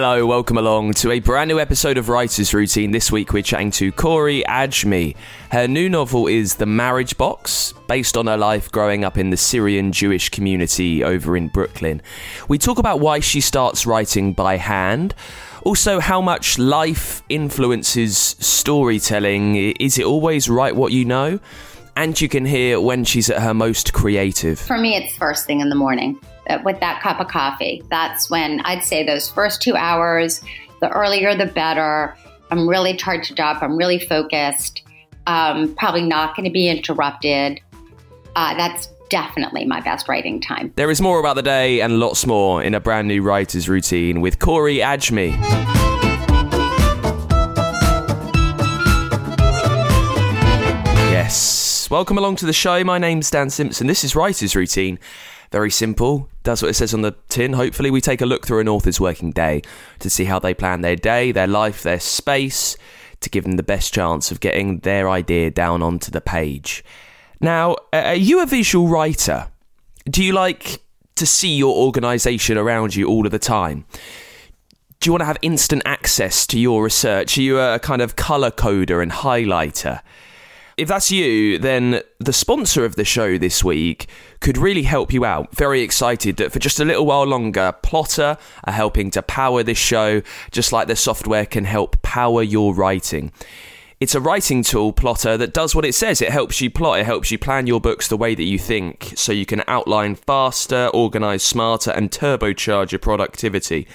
Hello, welcome along to a brand new episode of Writer's Routine. This week we're chatting to Corie Adjmi. Her new novel is The Marriage Box, based on her life growing up in the Syrian Jewish community over in Brooklyn. We talk about why she starts writing by hand, also how much life influences storytelling. Is it always write what you know? And you can hear when she's at her most creative. For me, it's first thing in the morning uh, with that cup of coffee. That's when I'd say those first two hours, the earlier the better. I'm really charged up, I'm really focused, um, probably not going to be interrupted. Uh, that's definitely my best writing time. There is more about the day and lots more in a brand new writer's routine with Corie Adjmi. Yes. Welcome along to the show. My name's Dan Simpson. This is Writer's Routine. Very simple. Does what it says on the tin. Hopefully, we take a look through an author's working day to see how they plan their day, their life, their space, to give them the best chance of getting their idea down onto the page. Now, are you a visual writer? Do you like to see your organisation around you all of the time? Do you want to have instant access to your research? Are you a kind of colour coder and highlighter? if that's you, then the sponsor of the show this week could really help you out. Very excited that for just a little while longer, Plottr are helping to power this show, just like the software can help power your writing. It's a writing tool, Plottr that does what it says. It helps you plot, it helps you plan your books the way that you think, so you can outline faster, organise smarter, and turbocharge your productivity.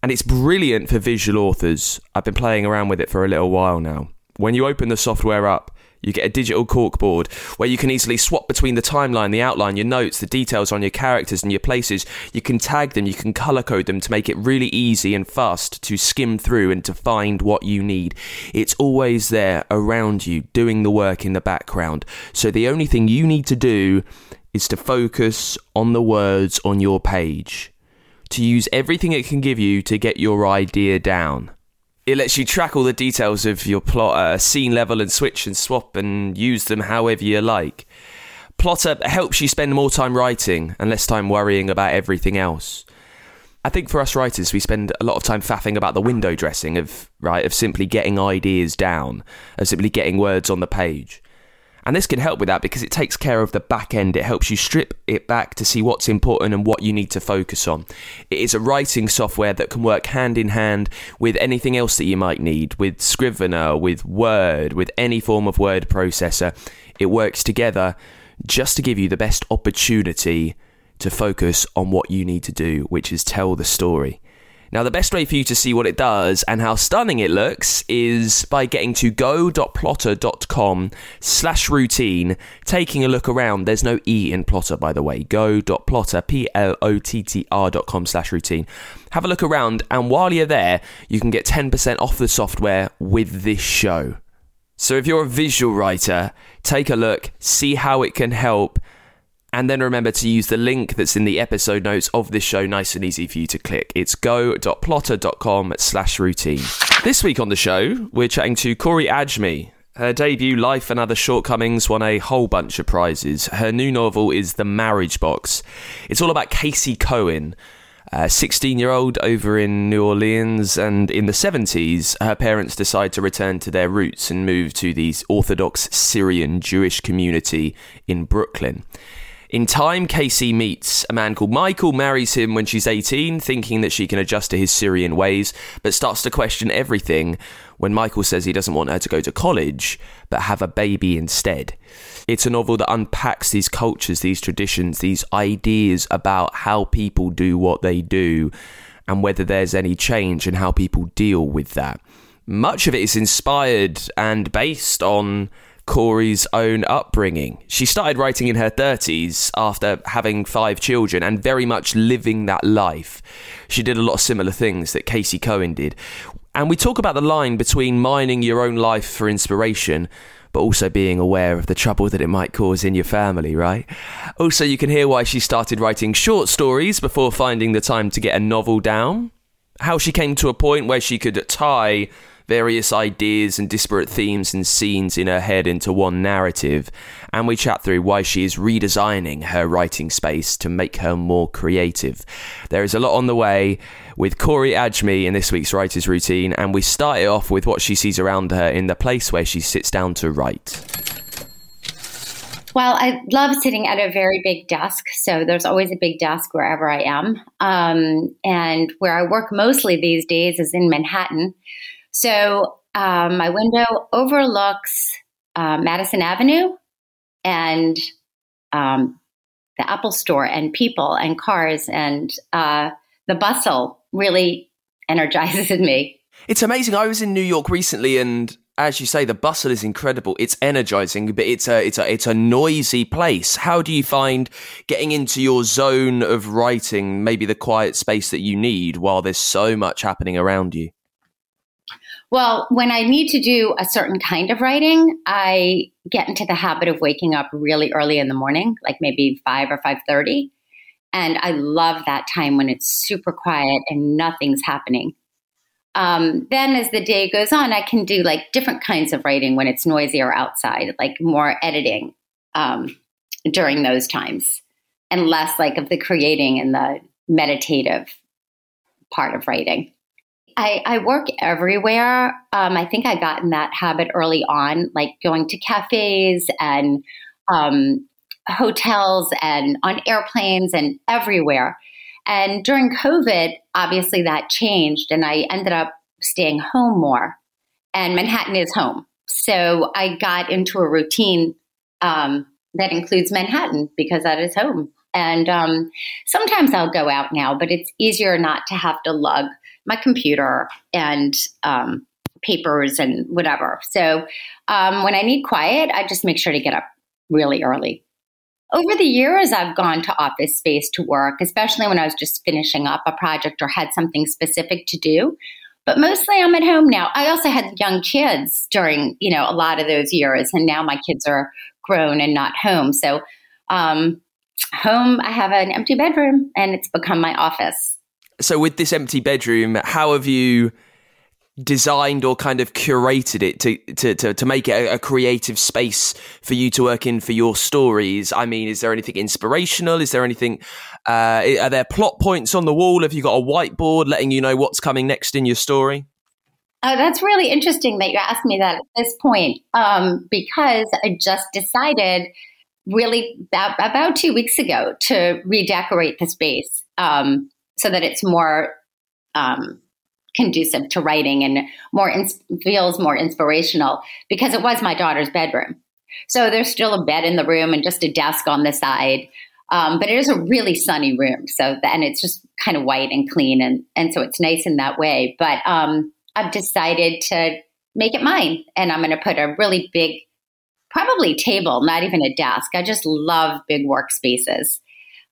And it's brilliant for visual authors. I've been playing around with it for a little while now. When you open the software up, you get a digital corkboard where you can easily swap between the timeline, the outline, your notes, the details on your characters and your places. You can tag them, you can color code them to make it really easy and fast to skim through and to find what you need. It's always there around you, doing the work in the background. So the only thing you need to do is to focus on the words on your page, to use everything it can give you to get your idea down it lets you track all the details of your plot at a scene level and switch and swap and use them however you like. Plottr helps you spend more time writing and less time worrying about everything else. I think for us writers, we spend a lot of time faffing about the window dressing of right of simply getting ideas down, of simply getting words on the page. And this can help with that because it takes care of the back end. It helps you strip it back to see what's important and what you need to focus on. It is a writing software that can work hand in hand with anything else that you might need, with Scrivener, with Word, with any form of word processor. It works together just to give you the best opportunity to focus on what you need to do, which is tell the story. Now, the best way for you to see what it does and how stunning it looks is by getting to go.plottr.com slash routine, taking a look around. There's no E in Plottr, by the way. Go.plottr, P-L-O-T-T-R dot com slash routine. Have a look around, and while you're there, you can get 10% off the software with this show. So if you're a visual writer, take a look, see how it can help, and then remember to use the link that's in the episode notes of this show, nice and easy for you to click. It's go.plottr.com slash routine. This week on the show, we're chatting to Corie Adjmi. Her debut, Life and Other Shortcomings, won a whole bunch of prizes. Her new novel is The Marriage Box. It's all about Casey Cohen, a 16 year old over in New Orleans, and in the 70s, her parents decide to return to their roots and move to the Orthodox Syrian Jewish community in Brooklyn. In time, Casey meets a man called Michael, marries him when she's 18, thinking that she can adjust to his Syrian ways, but starts to question everything when Michael says he doesn't want her to go to college, but have a baby instead. It's a novel that unpacks these cultures, these traditions, these ideas about how people do what they do, and whether there's any change in how people deal with that. Much of it is inspired and based on Corie's own upbringing. She started writing in her 30s after having five children and very much living that life. She did a lot of similar things that Casey Cohen did. And we talk about the line between mining your own life for inspiration but also being aware of the trouble that it might cause in your family, right? Also, you can hear why she started writing short stories before finding the time to get a novel down. How she came to a point where she could tie various ideas and disparate themes and scenes in her head into one narrative, and we chat through why she is redesigning her writing space to make her more creative. There is a lot on the way with Corie Adjmi in this week's writer's routine, and we start it off with what she sees around her in the place where she sits down to write. Well, I love sitting at a very big desk. So there's always a big desk wherever I am. Um, and where I work mostly these days is in Manhattan. So um, my window overlooks uh, Madison Avenue and um, the Apple Store and people and cars and uh, the bustle really energizes me. It's amazing. I was in New York recently, and as you say, the bustle is incredible. It's energizing, but it's a it's a it's a noisy place. How do you find getting into your zone of writing, maybe the quiet space that you need, while there's so much happening around you? Well, when I need to do a certain kind of writing, I get into the habit of waking up really early in the morning, like maybe 5 or 5:30. And I love that time when it's super quiet and nothing's happening. Um, then as the day goes on, I can do like different kinds of writing when it's noisier outside, like more editing um, during those times and less like of the creating and the meditative part of writing. I, I work everywhere. Um, I think I got in that habit early on, like going to cafes and um, hotels and on airplanes and everywhere. And during COVID, obviously that changed, and I ended up staying home more. And Manhattan is home. So I got into a routine um, that includes Manhattan because that is home. And um, sometimes I'll go out now, but it's easier not to have to lug my computer and um, papers and whatever. So um, when I need quiet, I just make sure to get up really early. Over the years, I've gone to office space to work, especially when I was just finishing up a project or had something specific to do. But mostly I'm at home now. I also had young kids during, you know, a lot of those years, and now my kids are grown and not home. So, um, home, I have an empty bedroom, and it's become my office. So, with this empty bedroom, how have you designed or kind of curated it to to to, to make it a, a, creative space for you to work in for your stories? I mean, is there anything inspirational? Is there anything? Uh, are there plot points on the wall? Have you got a whiteboard letting you know what's coming next in your story? Uh, that's really interesting that you asked me that at this point, um, because I just decided really about, about two weeks ago to redecorate the space um, so that it's more um, conducive to writing and more ins- feels more inspirational because it was my daughter's bedroom. So there's still a bed in the room and just a desk on the side. Um, but it is a really sunny room. So and it's just kind of white and clean and and so it's nice in that way. But um, I've decided to make it mine, and I'm going to put a really big, probably table, not even a desk. I just love big workspaces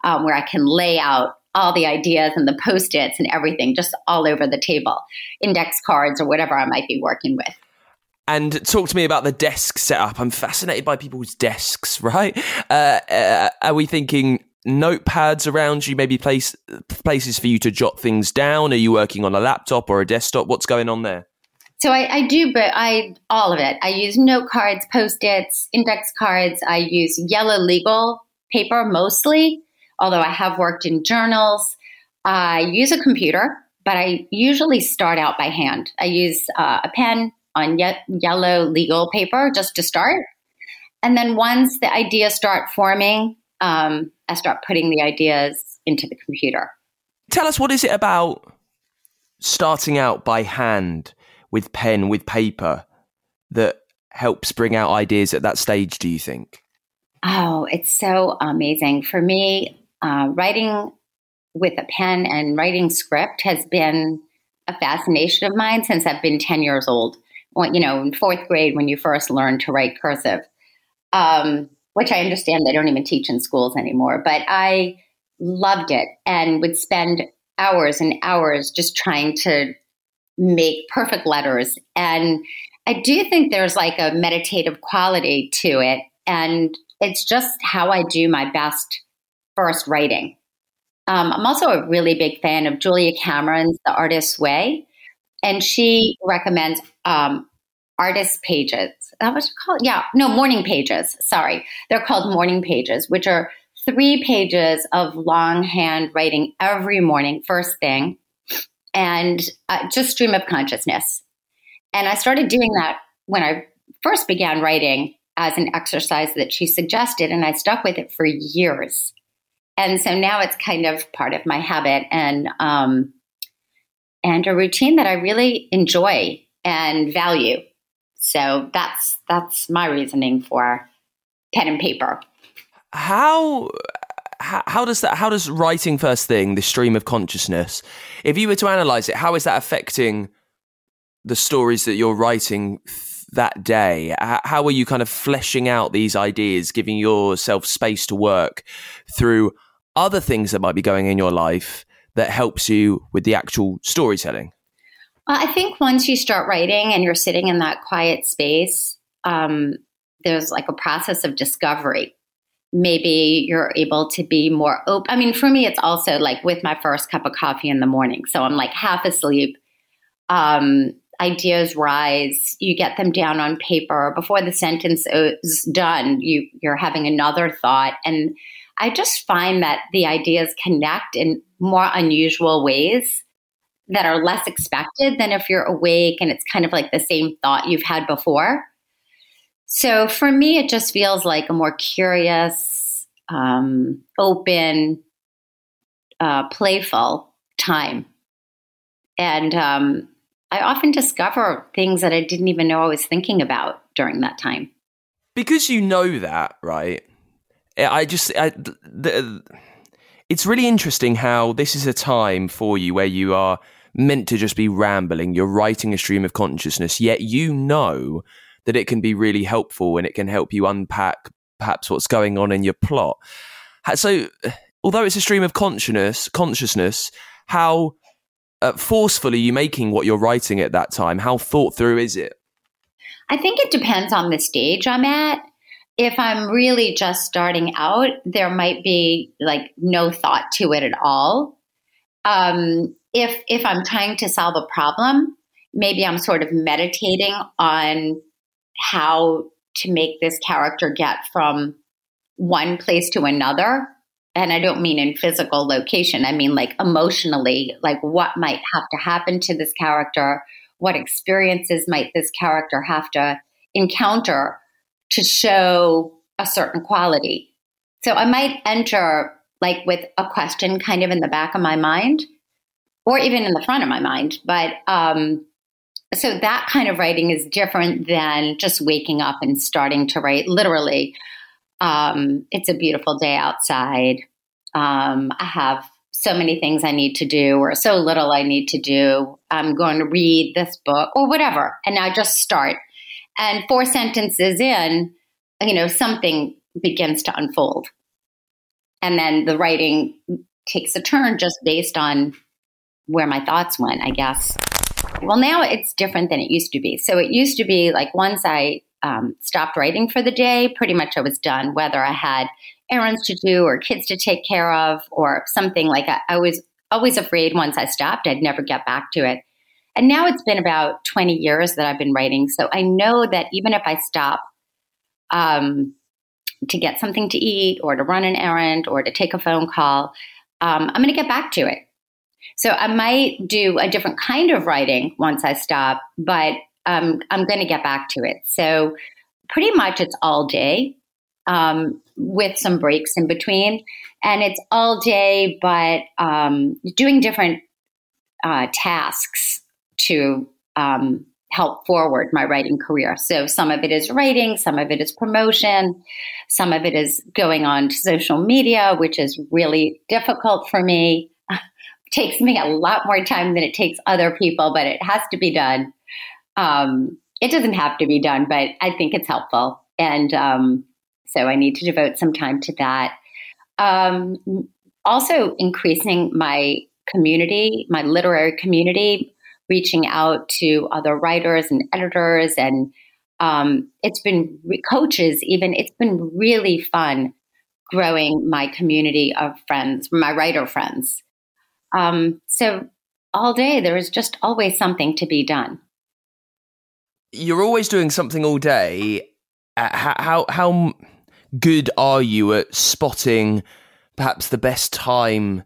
um, where I can lay out all the ideas and the post its and everything just all over the table, index cards or whatever I might be working with. And talk to me about the desk setup. I'm fascinated by people's desks, right? Uh, uh, are we thinking notepads around you, maybe place places for you to jot things down? Are you working on a laptop or a desktop? What's going on there? So I, I, do, but I all of it. I use note cards, post its, index cards. I use yellow legal paper mostly although I have worked in journals. I use a computer, but I usually start out by hand. I use uh, a pen on ye- yellow legal paper just to start. And then once the ideas start forming, um, I start putting the ideas into the computer. Tell us what is it about starting out by hand with pen, with paper, that helps bring out ideas at that stage, do you think? Oh, it's so amazing. For me, uh, writing with a pen and writing script has been a fascination of mine since I've been 10 years old. When, you know, in fourth grade, when you first learned to write cursive, um, which I understand they don't even teach in schools anymore. But I loved it and would spend hours and hours just trying to make perfect letters. And I do think there's like a meditative quality to it. And it's just how I do my best first writing. Um, I'm also a really big fan of Julia Cameron's The Artist's Way, and she recommends um, artist pages. That was called? Yeah, no, morning pages. Sorry, they're called morning pages, which are three pages of longhand writing every morning, first thing, and uh, just stream of consciousness. And I started doing that when I first began writing as an exercise that she suggested, and I stuck with it for years. And so now it's kind of part of my habit and um, and a routine that I really enjoy and value. So that's that's my reasoning for pen and paper. How how, does that how does writing first thing the stream of consciousness if you were to analyze it how is that affecting the stories that you're writing that day how are you kind of fleshing out these ideas giving yourself space to work through other things that might be going in your life that helps you with the actual storytelling well, i think once you start writing and you're sitting in that quiet space um, there's like a process of discovery maybe you're able to be more open. I mean, for me, it's also like with my first cup of coffee in the morning. So I'm like half asleep. Um, ideas rise. You get them down on paper before the sentence is done. You you're having another thought, and I just find that the ideas connect in more unusual ways that are less expected than if you're awake and it's kind of like the same thought you've had before. So for me, it just feels like a more curious, um, open, uh, playful time. And um, I often discover things that I didn't even know I was thinking about during that time. Because you know that, right? I just, I, the, it's really interesting how this is a time for you where you are meant to just be rambling. You're writing a stream of consciousness, yet you know that it can be really helpful and it can help you unpack perhaps what's going on in your plot. So, although it's a stream of consciousness, consciousness, how uh, forceful are you making what you're writing at that time? How thought through is it? I think it depends on the stage I'm at. If I'm really just starting out, there might be like no thought to it at all. Um, if if I'm trying to solve a problem, maybe I'm sort of meditating on how to make this character get from one place to another. And I don't mean in physical location, I mean like emotionally, like what might have to happen to this character, what experiences might this character have to encounter to show a certain quality. So I might enter like with a question kind of in the back of my mind or even in the front of my mind, but um, so that kind of writing is different than just waking up and starting to write. Literally, um, it's a beautiful day outside. Um, I have so many things I need to do, or so little I need to do. I'm going to read this book, or whatever, and I just start. And four sentences in, you know, something begins to unfold, and then the writing takes a turn just based on where my thoughts went, I guess. Well, now it's different than it used to be. So it used to be like once I um, stopped writing for the day, pretty much I was done, whether I had errands to do or kids to take care of or something like I, I was always afraid once I stopped, I'd never get back to it. And now it's been about 20 years that I've been writing. So I know that even if I stop um, to get something to eat or to run an errand or to take a phone call, um, I'm going to get back to it So I might do a different kind of writing once I stop, but um, I'm going to get back to it. So pretty much it's all day um, with some breaks in between. And it's all day, but um, doing different uh, tasks to um, help forward my writing career. So some of it is writing, some of it is promotion, some of it is going on to social media, which is really difficult for me. takes me a lot more time than it takes other people, but it has to be done. Um, it doesn't have to be done, but I think it's helpful. And um, so I need to devote some time to that. Um, also, increasing my community, my literary community, reaching out to other writers and editors, and um, it's been coaches. Even it's been really fun growing my community of friends, my writer friends. Um, so all day there is just always something to be done. You're always doing something all day. Uh, how, how how good are you at spotting perhaps the best time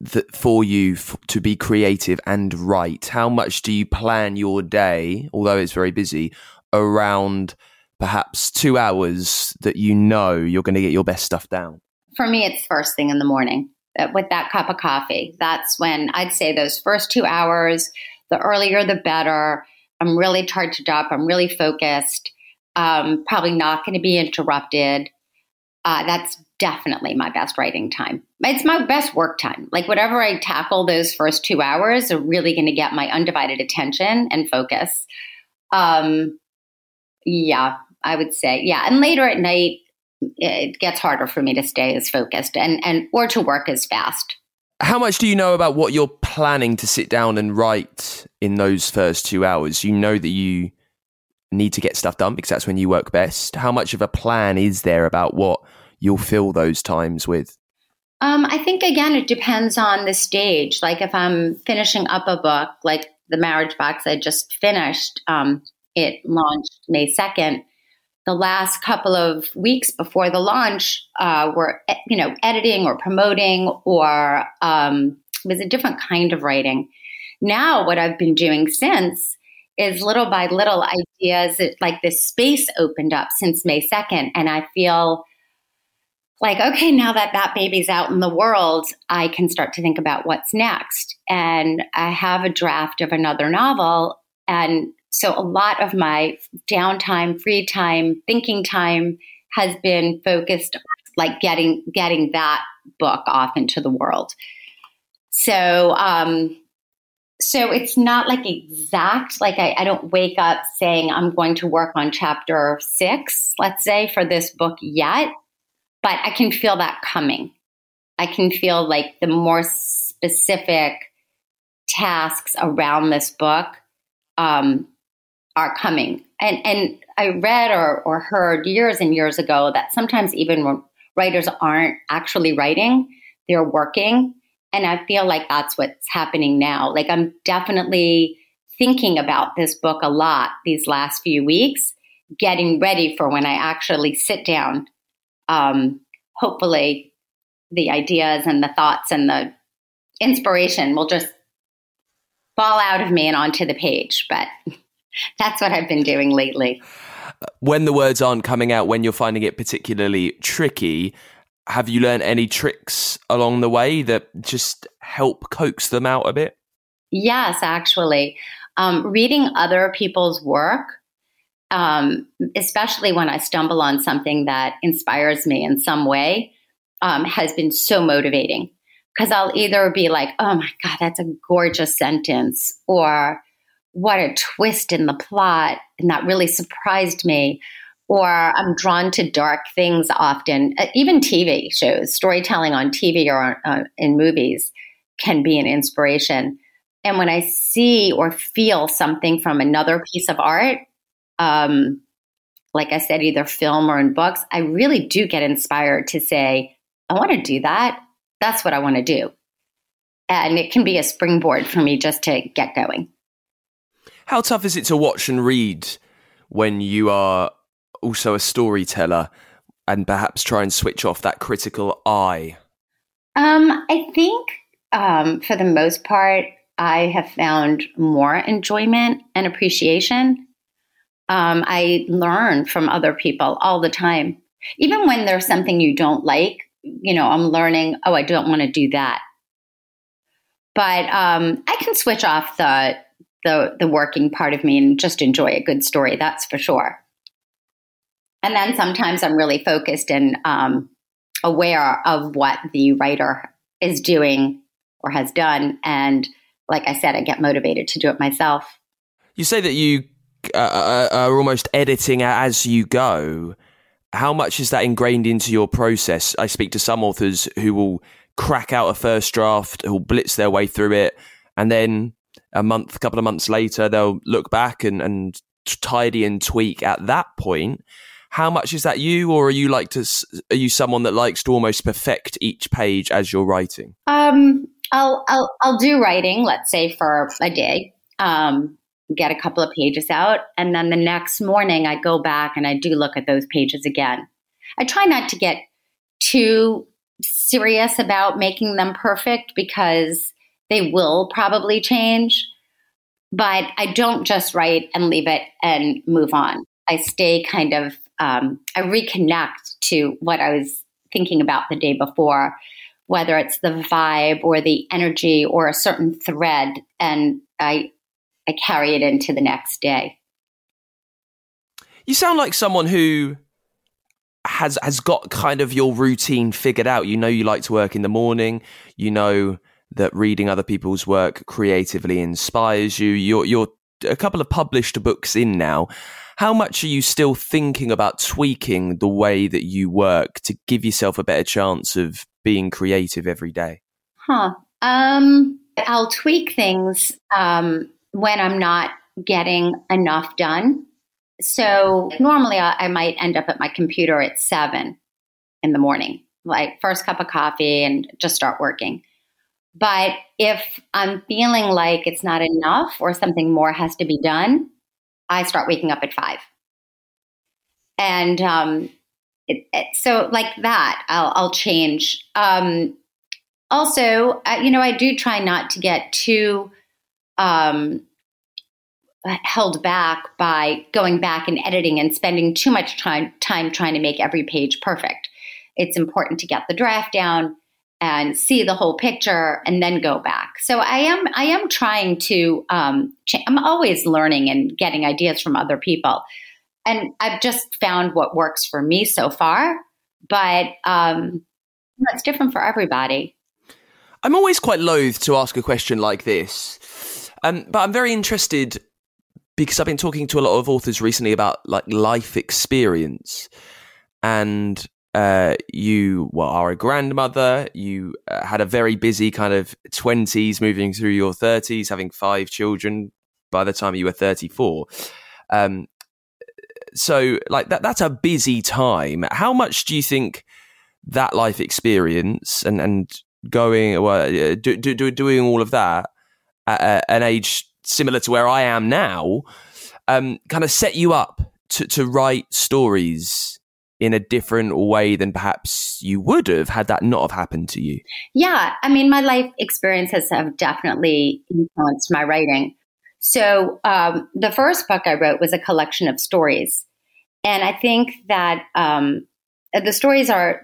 that for you f- to be creative and write? How much do you plan your day, although it's very busy, around perhaps two hours that you know you're going to get your best stuff down? For me, it's first thing in the morning uh, with that cup of coffee. That's when I'd say those first two hours, the earlier the better. I'm really charged up, I'm really focused um, probably not going to be interrupted. Uh, that's definitely my best writing time. It's my best work time. Like whatever I tackle those first two hours are really going to get my undivided attention and focus. Um, yeah, I would say yeah. And later at night, it gets harder for me to stay as focused and and or to work as fast. How much do you know about what you're planning to sit down and write in those first two hours? You know that you need to get stuff done because that's when you work best. How much of a plan is there about what you'll fill those times with? Um, I think again, it depends on the stage. Like if I'm finishing up a book, like the Marriage Box I just finished, um, it launched May second. The last couple of weeks before the launch uh, were, you know, editing or promoting, or um, was a different kind of writing. Now, what I've been doing since is little by little ideas that, like this space opened up since May 2nd. And I feel like, okay, now that that baby's out in the world, I can start to think about what's next. And I have a draft of another novel. And so a lot of my downtime, free time, thinking time has been focused like getting getting that book off into the world. So um, so it's not like exact like I, I, don't wake up saying i'm going to work on chapter six let's say for this book yet but i can feel that coming i can feel like the more specific tasks around this book um, are coming and and i read or, or heard years and years ago that sometimes even writers aren't actually writing they're working and I feel like that's what's happening now. Like I'm definitely thinking about this book a lot these last few weeks, getting ready for when I actually sit down. Um, hopefully, the ideas and the thoughts and the inspiration will just fall out of me and onto the page. But that's what I've been doing lately. When the words aren't coming out, when you're finding it particularly tricky, have you learned any tricks along the way that just help coax them out a bit? Yes, actually. Um, reading other people's work, um, especially when I stumble on something that inspires me in some way, um, has been so motivating. Because I'll either be like, oh my God, that's a gorgeous sentence, or what a twist in the plot, and that really surprised me or I'm drawn to dark things often. Uh, even TV shows, storytelling on TV or uh, in movies can be an inspiration. And when I see or feel something from another piece of art, um, like I said, either film or in books, I really do get inspired to say, I want to do that. That's what I want to do. And it can be a springboard for me just to get going. How tough is it to watch and read when you are also a storyteller and perhaps try and switch off that critical eye? Um, I think um, for the most part, I have found more enjoyment and appreciation. Um, I learn from other people all the time. Even when there's something you don't like, you know, I'm learning, oh, I don't want to do that. But um, I can switch off the, the the working part of me and just enjoy a good story. That's for sure. And then sometimes I'm really focused and um, aware of what the writer is doing or has done, and like I said, I get motivated to do it myself. You say that you uh, uh, are almost editing as you go. How much is that ingrained into your process? I speak to some authors who will crack out a first draft, who'll blitz their way through it, and then a month, a couple of months later, they'll look back and, and tidy and tweak at that point. How much is that you, or are you like to? Are you someone that likes to almost perfect each page as you're writing? Um, I'll I'll I'll do writing, let's say for a day. Um, get a couple of pages out, and then the next morning I go back and I do look at those pages again. I try not to get too serious about making them perfect because they will probably change. But I don't just write and leave it and move on. I stay kind of, um, I reconnect to what I was thinking about the day before whether it's the vibe or the energy or a certain thread, and I I carry it into the next day. You sound like someone who has has got kind of your routine figured out. You know you like to work in the morning. You know that reading other people's work creatively inspires you. You're you're a couple of published books in now. How much are you still thinking about tweaking the way that you work to give yourself a better chance of being creative every day? Huh. Um, I'll tweak things um, when I'm not getting enough done. So normally I, I might end up at my computer at seven in the morning, like first cup of coffee and just start working. But if I'm feeling like it's not enough or something more has to be done, I start waking up at five. And um, it, it, so like that, I'll, I'll change. Um, also, uh, you know, I do try not to get too um, held back by going back and editing and spending too much time time trying to make every page perfect. It's important to get the draft down and see the whole picture and then go back. So I am I am trying to um, I'm always learning and getting ideas from other people and I've just found what works for me so far. But um, it's different for everybody. I'm always quite loath to ask a question like this, um, but I'm very interested because I've been talking to a lot of authors recently about like life experience, and uh, you well, are a grandmother. You uh, had a very busy kind of twenties, moving through your thirties, having five children by the time you were thirty four. Um, so like that that's a busy time. How much do you think that life experience and and going well do, do, do, doing all of that at an age similar to where I am now um, kind of set you up to, to write stories in a different way than perhaps you would have had that not have happened to you? Yeah, I mean, my life experiences have definitely influenced my writing. So um, the first book I wrote was a collection of stories. And I think that um, the stories are,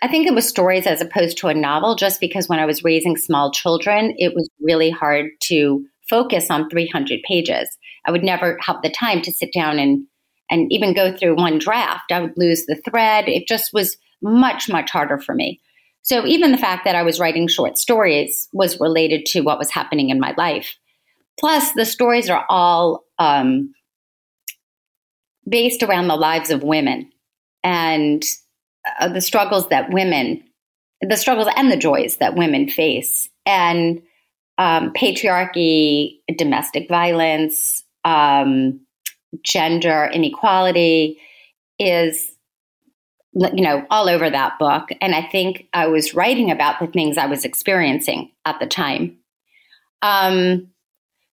I think it was stories as opposed to a novel, just because when I was raising small children, it was really hard to focus on 300 pages. I would never have the time to sit down and and even go through one draft. I would lose the thread. It just was much, much harder for me. So even the fact that I was writing short stories was related to what was happening in my life. Plus, the stories are all um, based around the lives of women and uh, the struggles that women, the struggles and the joys that women face, and um, patriarchy, domestic violence, um, gender inequality is you know all over that book and i think i was writing about the things i was experiencing at the time um,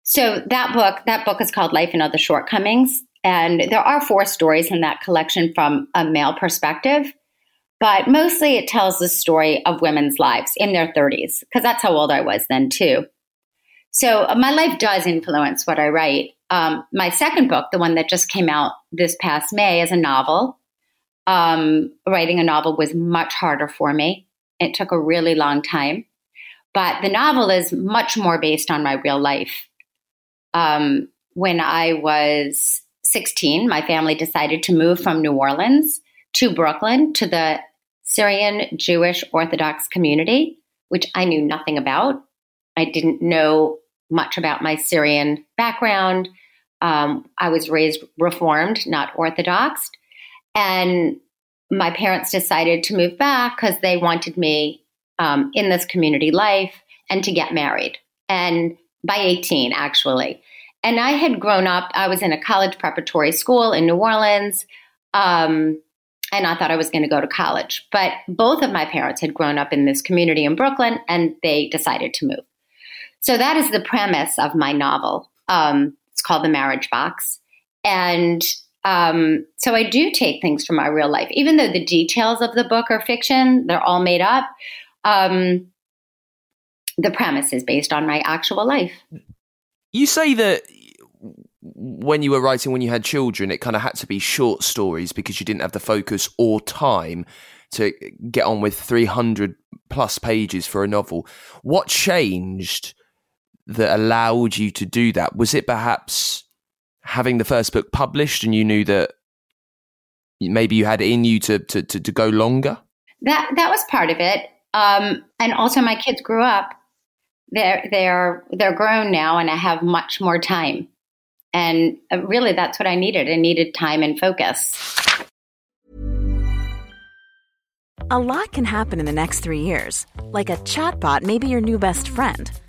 so that book, that book is called Life and Other Shortcomings. And there are four stories in that collection from a male perspective. but mostly it tells the story of women's lives in their 30s, because that's how old I was then, too. So my life does influence what I write. Um, my second book, the one that just came out this past May, is a novel. Um, writing a novel was much harder for me. It took a really long time. But the novel is much more based on my real life. Um, when I was 16, my family decided to move from New Orleans to Brooklyn to the Syrian Jewish Orthodox community, which I knew nothing about. I didn't know much about my Syrian background. Um, I was raised Reformed, not Orthodox. And my parents decided to move back because they wanted me um, in this community life and to get married. And by 18, actually. And I had grown up, I was in a college preparatory school in New Orleans. Um, and I thought I was going to go to college. But both of my parents had grown up in this community in Brooklyn and they decided to move. So that is the premise of my novel. Um, called The Marriage Box. And um, so I do take things from my real life, even though the details of the book are fiction, they're all made up. Um, the premise is based on my actual life. You say that when you were writing when you had children, it kind of had to be short stories because you didn't have the focus or time to get on with 300 plus pages for a novel. What changed that allowed you to do that? Was it perhaps having the first book published and you knew that maybe you had it in you to, to, to, to go longer? That, that was part of it. Um, and also my kids grew up. They're, they're, they're grown now and I have much more time. And uh, really, that's what I needed. I needed time and focus. A lot can happen in the next three years. Like a chatbot may be your new best friend.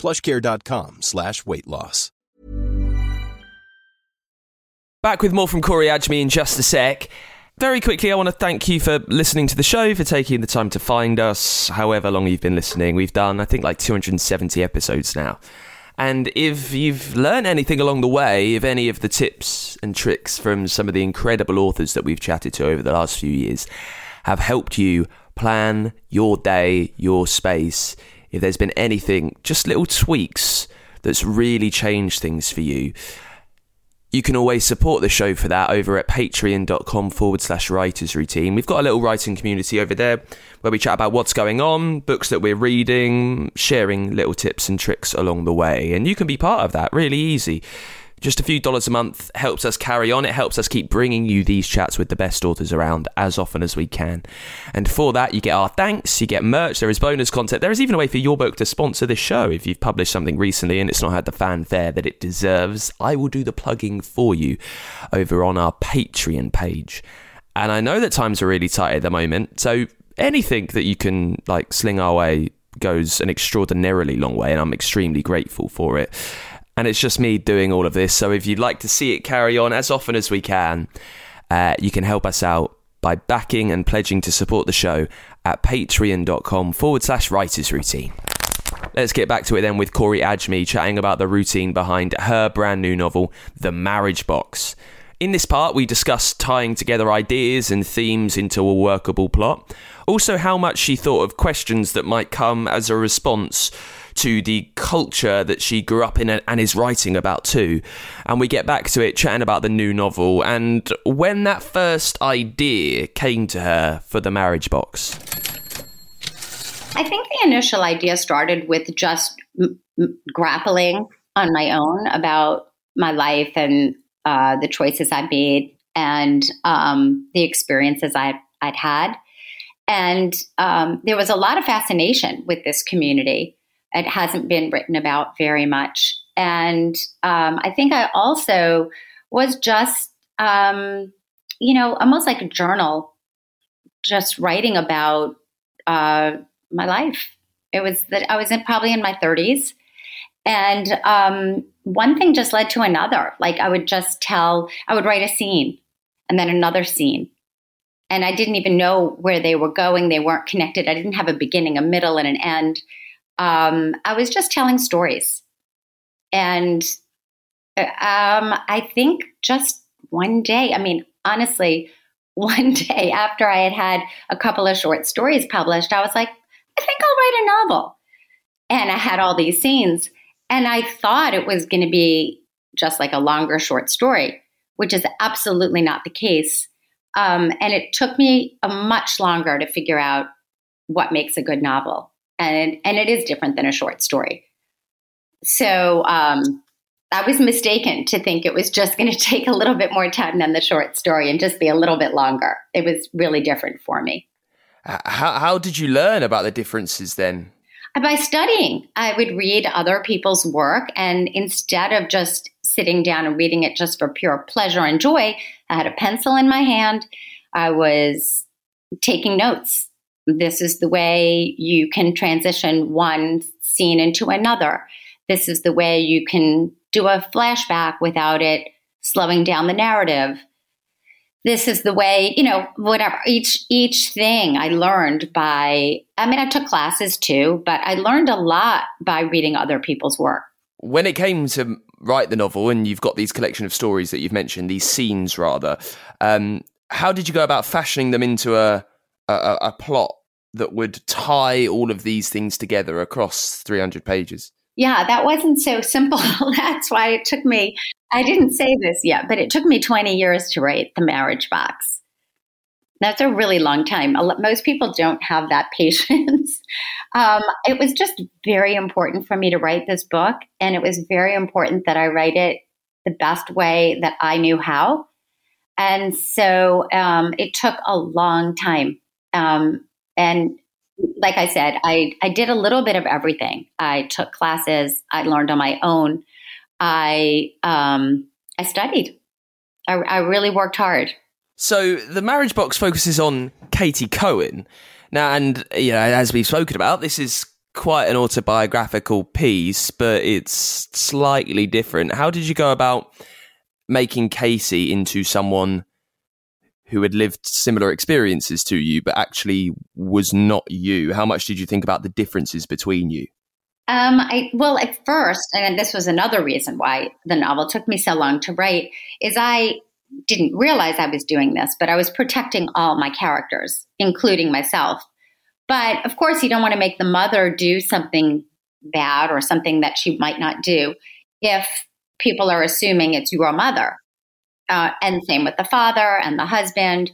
plushcare.com slash weight loss. Back with more from Corie Adjmi in just a sec. Very quickly, I want to thank you for listening to the show, for taking the time to find us, however long you've been listening. We've done, I think, like 270 episodes now. And if you've learned anything along the way, if any of the tips and tricks from some of the incredible authors that we've chatted to over the last few years have helped you plan your day, your space, if there's been anything, just little tweaks that's really changed things for you, you can always support the show for that over at patreon.com forward slash writers routine. We've got a little writing community over there where we chat about what's going on, books that we're reading, sharing little tips and tricks along the way. And you can be part of that really easy. Just a few dollars a month helps us carry on. It helps us keep bringing you these chats with the best authors around as often as we can. And for that, you get our thanks, you get merch, there is bonus content. There is even a way for your book to sponsor this show. If you've published something recently and it's not had the fanfare that it deserves, I will do the plugging for you over on our Patreon page. And I know that times are really tight at the moment, so anything that you can like sling our way goes an extraordinarily long way, and I'm extremely grateful for it and it's just me doing all of this. So if you'd like to see it carry on as often as we can, uh, you can help us out by backing and pledging to support the show at patreon.com forward slash writers routine. Let's get back to it then with Corie Adjmi chatting about the routine behind her brand new novel, The Marriage Box. In this part, we discuss tying together ideas and themes into a workable plot. Also, how much she thought of questions that might come as a response to the culture that she grew up in and is writing about too. And we get back to it chatting about the new novel and when that first idea came to her for the marriage box. I think the initial idea started with just m- m- grappling on my own about my life and uh, the choices I made and um, the experiences I, I'd had. And um, there was a lot of fascination with this community. It hasn't been written about very much. And um, I think I also was just, um, you know, almost like a journal, just writing about uh, my life. It was that I was in, probably in my 30s. And um, one thing just led to another. Like I would just tell, I would write a scene and then another scene. And I didn't even know where they were going. They weren't connected. I didn't have a beginning, a middle, and an end. Um, I was just telling stories. And um, I think just one day, I mean, honestly, one day after I had had a couple of short stories published, I was like, I think I'll write a novel. And I had all these scenes. And I thought it was going to be just like a longer short story, which is absolutely not the case. Um, and it took me a much longer to figure out what makes a good novel. And, and it is different than a short story. So um, I was mistaken to think it was just going to take a little bit more time than the short story and just be a little bit longer. It was really different for me. How, how did you learn about the differences then? by studying. I would read other people's work, and instead of just sitting down and reading it just for pure pleasure and joy, I had a pencil in my hand. I was taking notes. This is the way you can transition one scene into another. This is the way you can do a flashback without it slowing down the narrative. This is the way you know whatever. Each each thing i learned by i mean i took classes too but i learned a lot by reading other people's work. When it came to write the novel and you've got these collection of stories that you've mentioned these scenes rather um, how did you go about fashioning them into a, a, a plot that would tie all of these things together across 300 pages yeah, that wasn't so simple. That's why it took me, I didn't say this yet, but it took me 20 years to write The Marriage Box. That's a really long time. Most people don't have that patience. um, it was just very important for me to write this book, and it was very important that I write it the best way that I knew how. And so um, it took a long time. Um, and like I said, I, I did a little bit of everything. I took classes. I learned on my own. I um, I studied. I, I really worked hard. So the marriage box focuses on Casey Cohen now, and you know, as we've spoken about, this is quite an autobiographical piece, but it's slightly different. How did you go about making Casey into someone who had lived similar experiences to you, but actually was not you? How much did you think about the differences between you? Um, I, well, at first, and this was another reason why the novel took me so long to write, is I didn't realize I was doing this, but I was protecting all my characters, including myself. But of course, you don't want to make the mother do something bad or something that she might not do if people are assuming it's your mother. Uh, and same with the father and the husband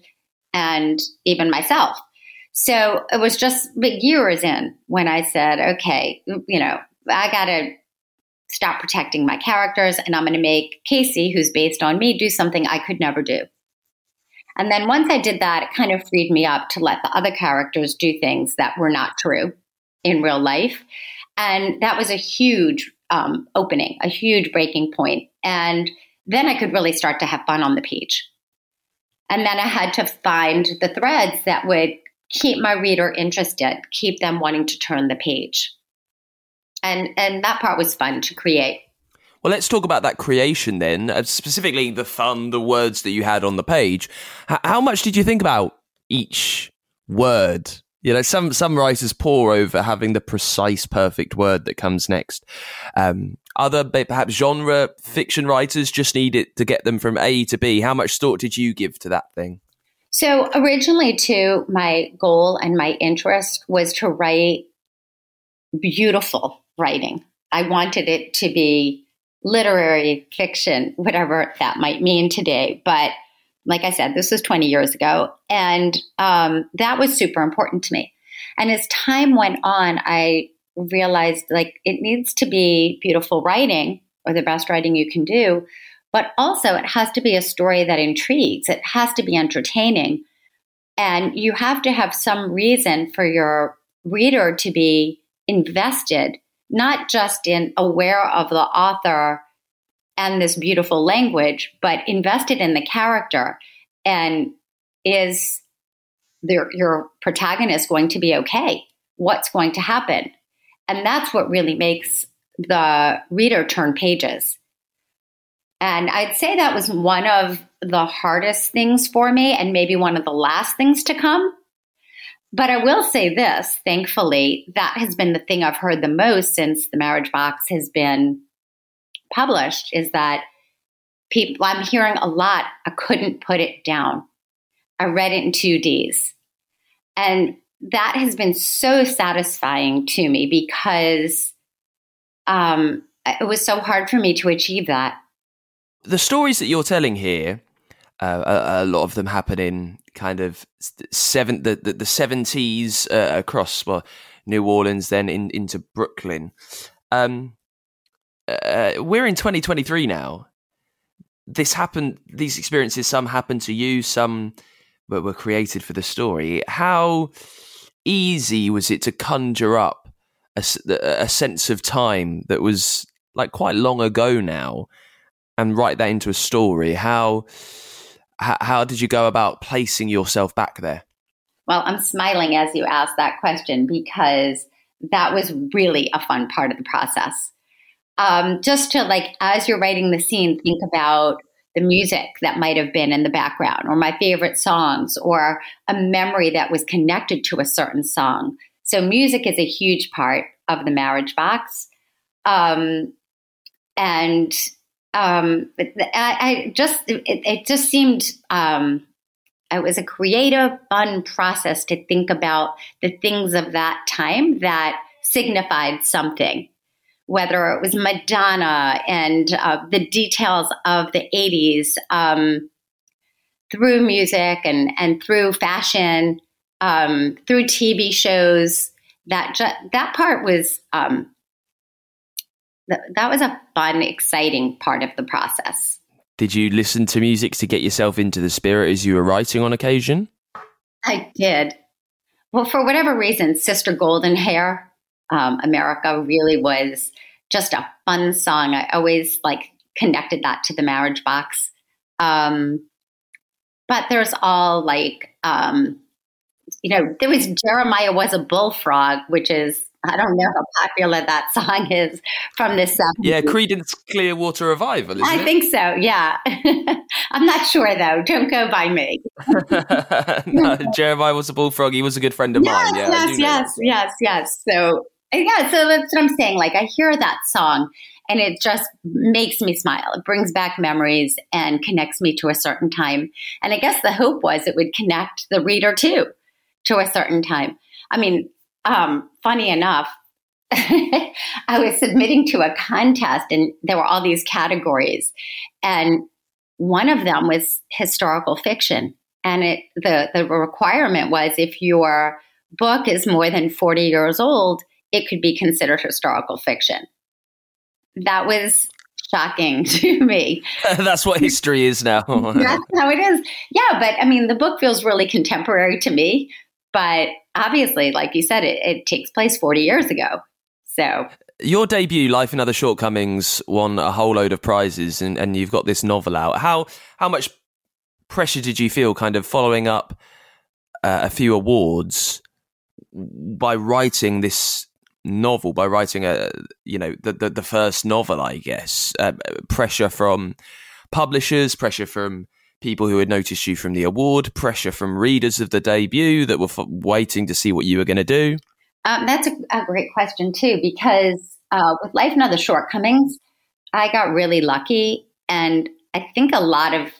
and even myself. So it was just years in when I said, okay, you know, I got to stop protecting my characters and I'm going to make Casey, who's based on me, do something I could never do. And then once I did that, it kind of freed me up to let the other characters do things that were not true in real life. And that was a huge um, opening, a huge breaking point. And then I could really start to have fun on the page. And then I had to find the threads that would keep my reader interested, keep them wanting to turn the page. And and that part was fun to create. Well, let's talk about that creation then, uh, specifically the fun, the words that you had on the page. H- how much did you think about each word You know, some some writers pore over having the precise, perfect word that comes next. Um, other perhaps genre fiction writers just need it to get them from A to B. How much thought did you give to that thing? So originally, too, my goal and my interest was to write beautiful writing. I wanted it to be literary fiction, whatever that might mean today. But like I said, this was 20 years ago. And um, that was super important to me. And as time went on, I realized like it needs to be beautiful writing or the best writing you can do. But also, it has to be a story that intrigues, it has to be entertaining. And you have to have some reason for your reader to be invested, not just in aware of the author and this beautiful language, but invested in the character. And is their, your protagonist going to be okay? What's going to happen? And that's what really makes the reader turn pages. And I'd say that was one of the hardest things for me, and maybe one of the last things to come. But I will say this thankfully, that has been the thing I've heard the most since the marriage box has been published is that people, I'm hearing a lot, I couldn't put it down. I read it in two Ds. And that has been so satisfying to me because um, it was so hard for me to achieve that. The stories that you're telling here, uh, a, a, lot of them happen in kind of seven the the, the 70s uh, across well New Orleans, then in, into Brooklyn. Um, uh, we're in 2023 now. This happened. These experiences, some happened to you, some were, were created for the story. How easy was it to conjure up a, a sense of time that was like quite long ago now, and write that into a story? How how, how did you go about placing yourself back there? Well, I'm smiling as you ask that question because that was really a fun part of the process um, just to like as you're writing the scene think about the music that might have been in the background or my favorite songs or a memory that was connected to a certain song. So music is a huge part of the marriage box. Um, and um, I, I, just it, it just seemed um, it was a creative fun process to think about the things of that time that signified something whether it was Madonna and uh, the details of the 80s um, through music and, and through fashion, um, through TV shows. That ju- that part was um, th- that was a fun, exciting part of the process. Did you listen to music to get yourself into the spirit as you were writing on occasion? I did. Well, for whatever reason, Sister Golden Hair um, America really was just a fun song. I always like connected that to the marriage box. Um, but there's all like, um, you know, there was Jeremiah was a bullfrog, which is I don't know how popular that song is from this. 70s. Yeah, Creedence Clearwater Revival. I it? think so. Yeah, I'm not sure though. Don't go by me. no, Jeremiah was a bullfrog. He was a good friend of yes, mine. Yeah, yes, yes, yes, yes. So yeah, so that's what I'm saying. Like I hear that song and it just makes me smile. It brings back memories and connects me to a certain time. And I guess the hope was it would connect the reader too to a certain time. I mean, um, funny enough, I was submitting to a contest and there were all these categories. And one of them was historical fiction. And it, the, the requirement was if your book is more than 40 years old, it could be considered historical fiction. That was shocking to me. That's what history is now. That's how it is. Yeah, but I mean, the book feels really contemporary to me. But obviously, like you said, it, it takes place 40 years ago. So your debut, Life and Other Shortcomings, won a whole load of prizes, and, and you've got this novel out. How how much pressure did you feel, kind of following up uh, a few awards by writing this novel by writing a you know the the, the first novel i guess uh, pressure from publishers pressure from people who had noticed you from the award, pressure from readers of the debut that were f- waiting to see what you were going to do? Um, that's a, a, great question, too, because uh, with Life and Other Shortcomings, I got really lucky. And I think a lot of,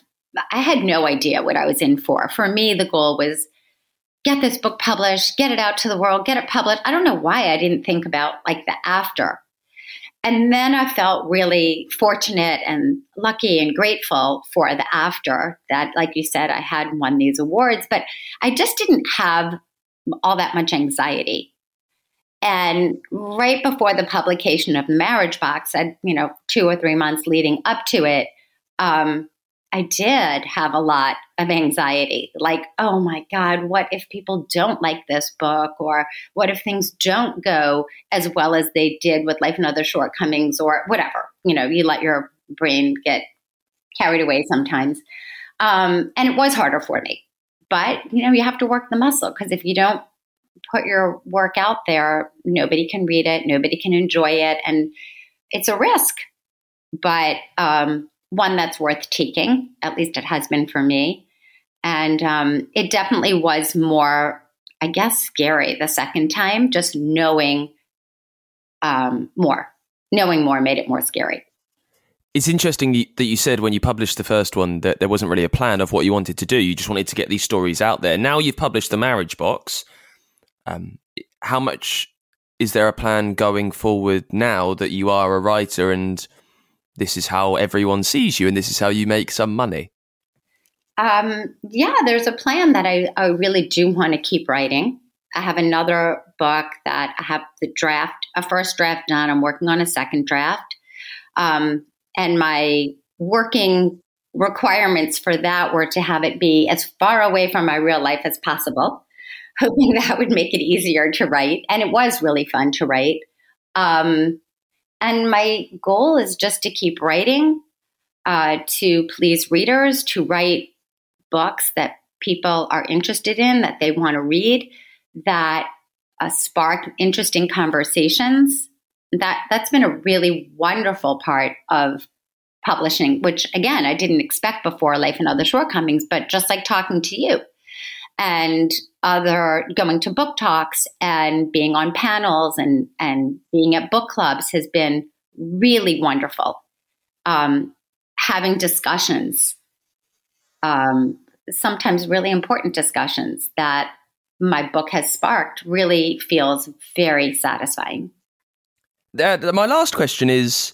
I had no idea what I was in for. For me, the goal was get this book published, get it out to the world, get it published. I don't know why I didn't think about like the after. And then I felt really fortunate and lucky and grateful for the after that, like you said, I had won these awards, but I just didn't have all that much anxiety. And right before the publication of marriage box, I, you know, two or three months leading up to it, um, I did have a lot of anxiety. Like, oh my God, what if people don't like this book? Or what if things don't go as well as they did with Life and Other Shortcomings or whatever? You know, you let your brain get carried away sometimes. Um, and it was harder for me. But, you know, you have to work the muscle because if you don't put your work out there, nobody can read it, nobody can enjoy it. And it's a risk. But, um, one that's worth taking. At least it has been for me. And um, it definitely was more, I guess, scary the second time, just knowing um, more. Knowing more made it more scary. It's interesting that you said when you published the first one that there wasn't really a plan of what you wanted to do. You just wanted to get these stories out there. Now you've published the marriage box. Um, how much is there a plan going forward now that you are a writer and this is how everyone sees you and this is how you make some money? Um, yeah, there's a plan that I, I really do want to keep writing. I have another book that I have the draft, a first draft done. I'm working on a second draft. Um, and my working requirements for that were to have it be as far away from my real life as possible, hoping that would make it easier to write. And it was really fun to write. Um, and my goal is just to keep writing, uh, to please readers, to write books that people are interested in, that they want to read, that uh, spark interesting conversations. That that's been a really wonderful part of publishing, which again I didn't expect before Life and Other Shortcomings, but just like talking to you and other going to book talks and being on panels and and being at book clubs has been really wonderful. Um, having discussions, um, sometimes really important discussions that my book has sparked, really feels very satisfying. My last question is.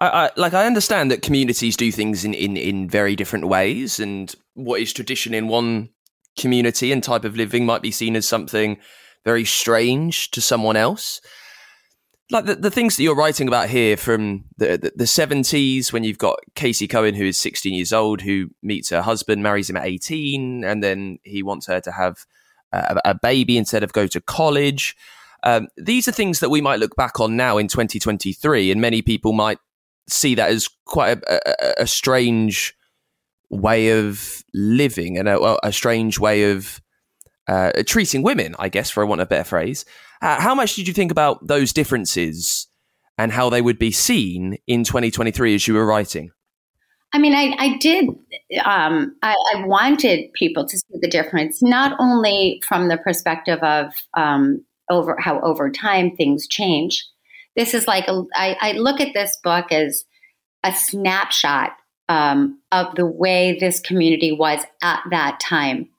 I, I, like I understand that communities do things in, in, in very different ways, and what is tradition in one community and type of living might be seen as something very strange to someone else. Like the, the things that you're writing about here from the, the, the 70s, when you've got Casey Cohen, who is 16 years old, who meets her husband, marries him at 18, and then he wants her to have a, a baby instead of go to college. Um, these are things that we might look back on now in 2023, and many people might see that as quite a, a, a strange way of living and a, strange way of uh, treating women, I guess, for I want of a better phrase. Uh, how much did you think about those differences and how they would be seen in 2023 as you were writing? I mean, I, I did. Um, I, I, wanted people to see the difference, not only from the perspective of um, over how over time things change. This is like a, I, I look at this book as a snapshot um, of the way this community was at that time.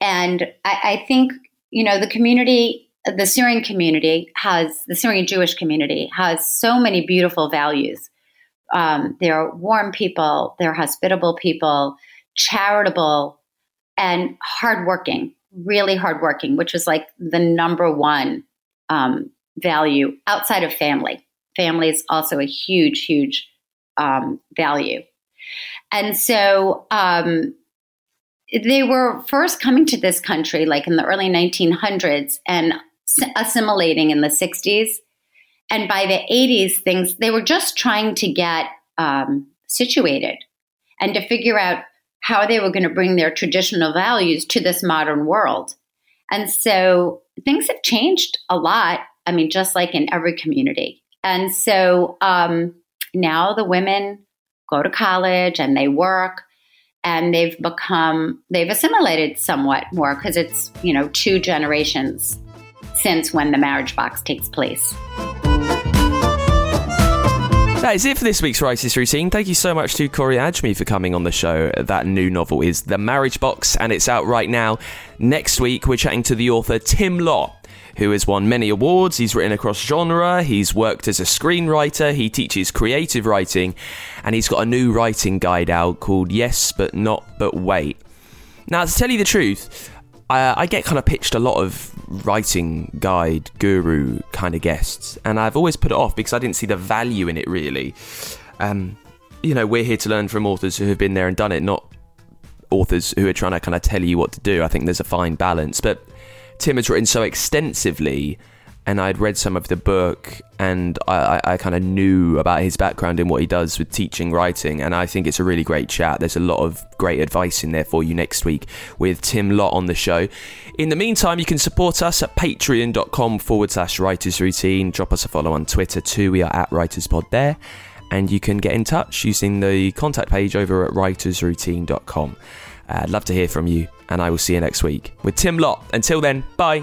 And I, I, think, you know, the community, the Syrian community has, the Syrian Jewish community has so many beautiful values. Um, they're warm people, they're hospitable people, charitable, and hardworking, really hardworking, which is like the number one um, value outside of family. Family is also a huge, huge um, value. And so um, they were first coming to this country like in the early 1900s and assimilating in the 60s. And by the 80s, things, they were just trying to get um, situated and to figure out how they were going to bring their traditional values to this modern world. And so things have changed a lot. I mean, just like in every community. And so um, now the women go to college and they work and they've become they've assimilated somewhat more because it's you know two generations since when the marriage box takes place. That is it for this week's Writers Routine. Thank you so much to Corie Adjmi for coming on the show. That new novel is The Marriage Box, and it's out right now. Next week, we're chatting to the author Tim Lott, who has won many awards. He's written across genre, he's worked as a screenwriter, he teaches creative writing, and he's got a new writing guide out called Yes, But Not, But Wait. Now, to tell you the truth, I, I get kind of pitched a lot of writing guide guru kind of guests, and I've always put it off because I didn't see the value in it really. Um, you know, we're here to learn from authors who have been there and done it, not authors who are trying to kind of tell you what to do. I think there's a fine balance, but Tim has written so extensively and I'd read some of the book and I, I, kind of knew about his background and what he does with teaching writing. And I think it's a really great chat. There's a lot of great advice in there for you next week with Tim Lott on the show. In the meantime, you can support us at patreon.com forward slash writers routine. Drop us a follow on Twitter too. We are at writerspod there. And you can get in touch using the contact page over at writersroutine.com. Uh, I'd love to hear from you, and I will see you next week with Tim Lott. Until then, bye.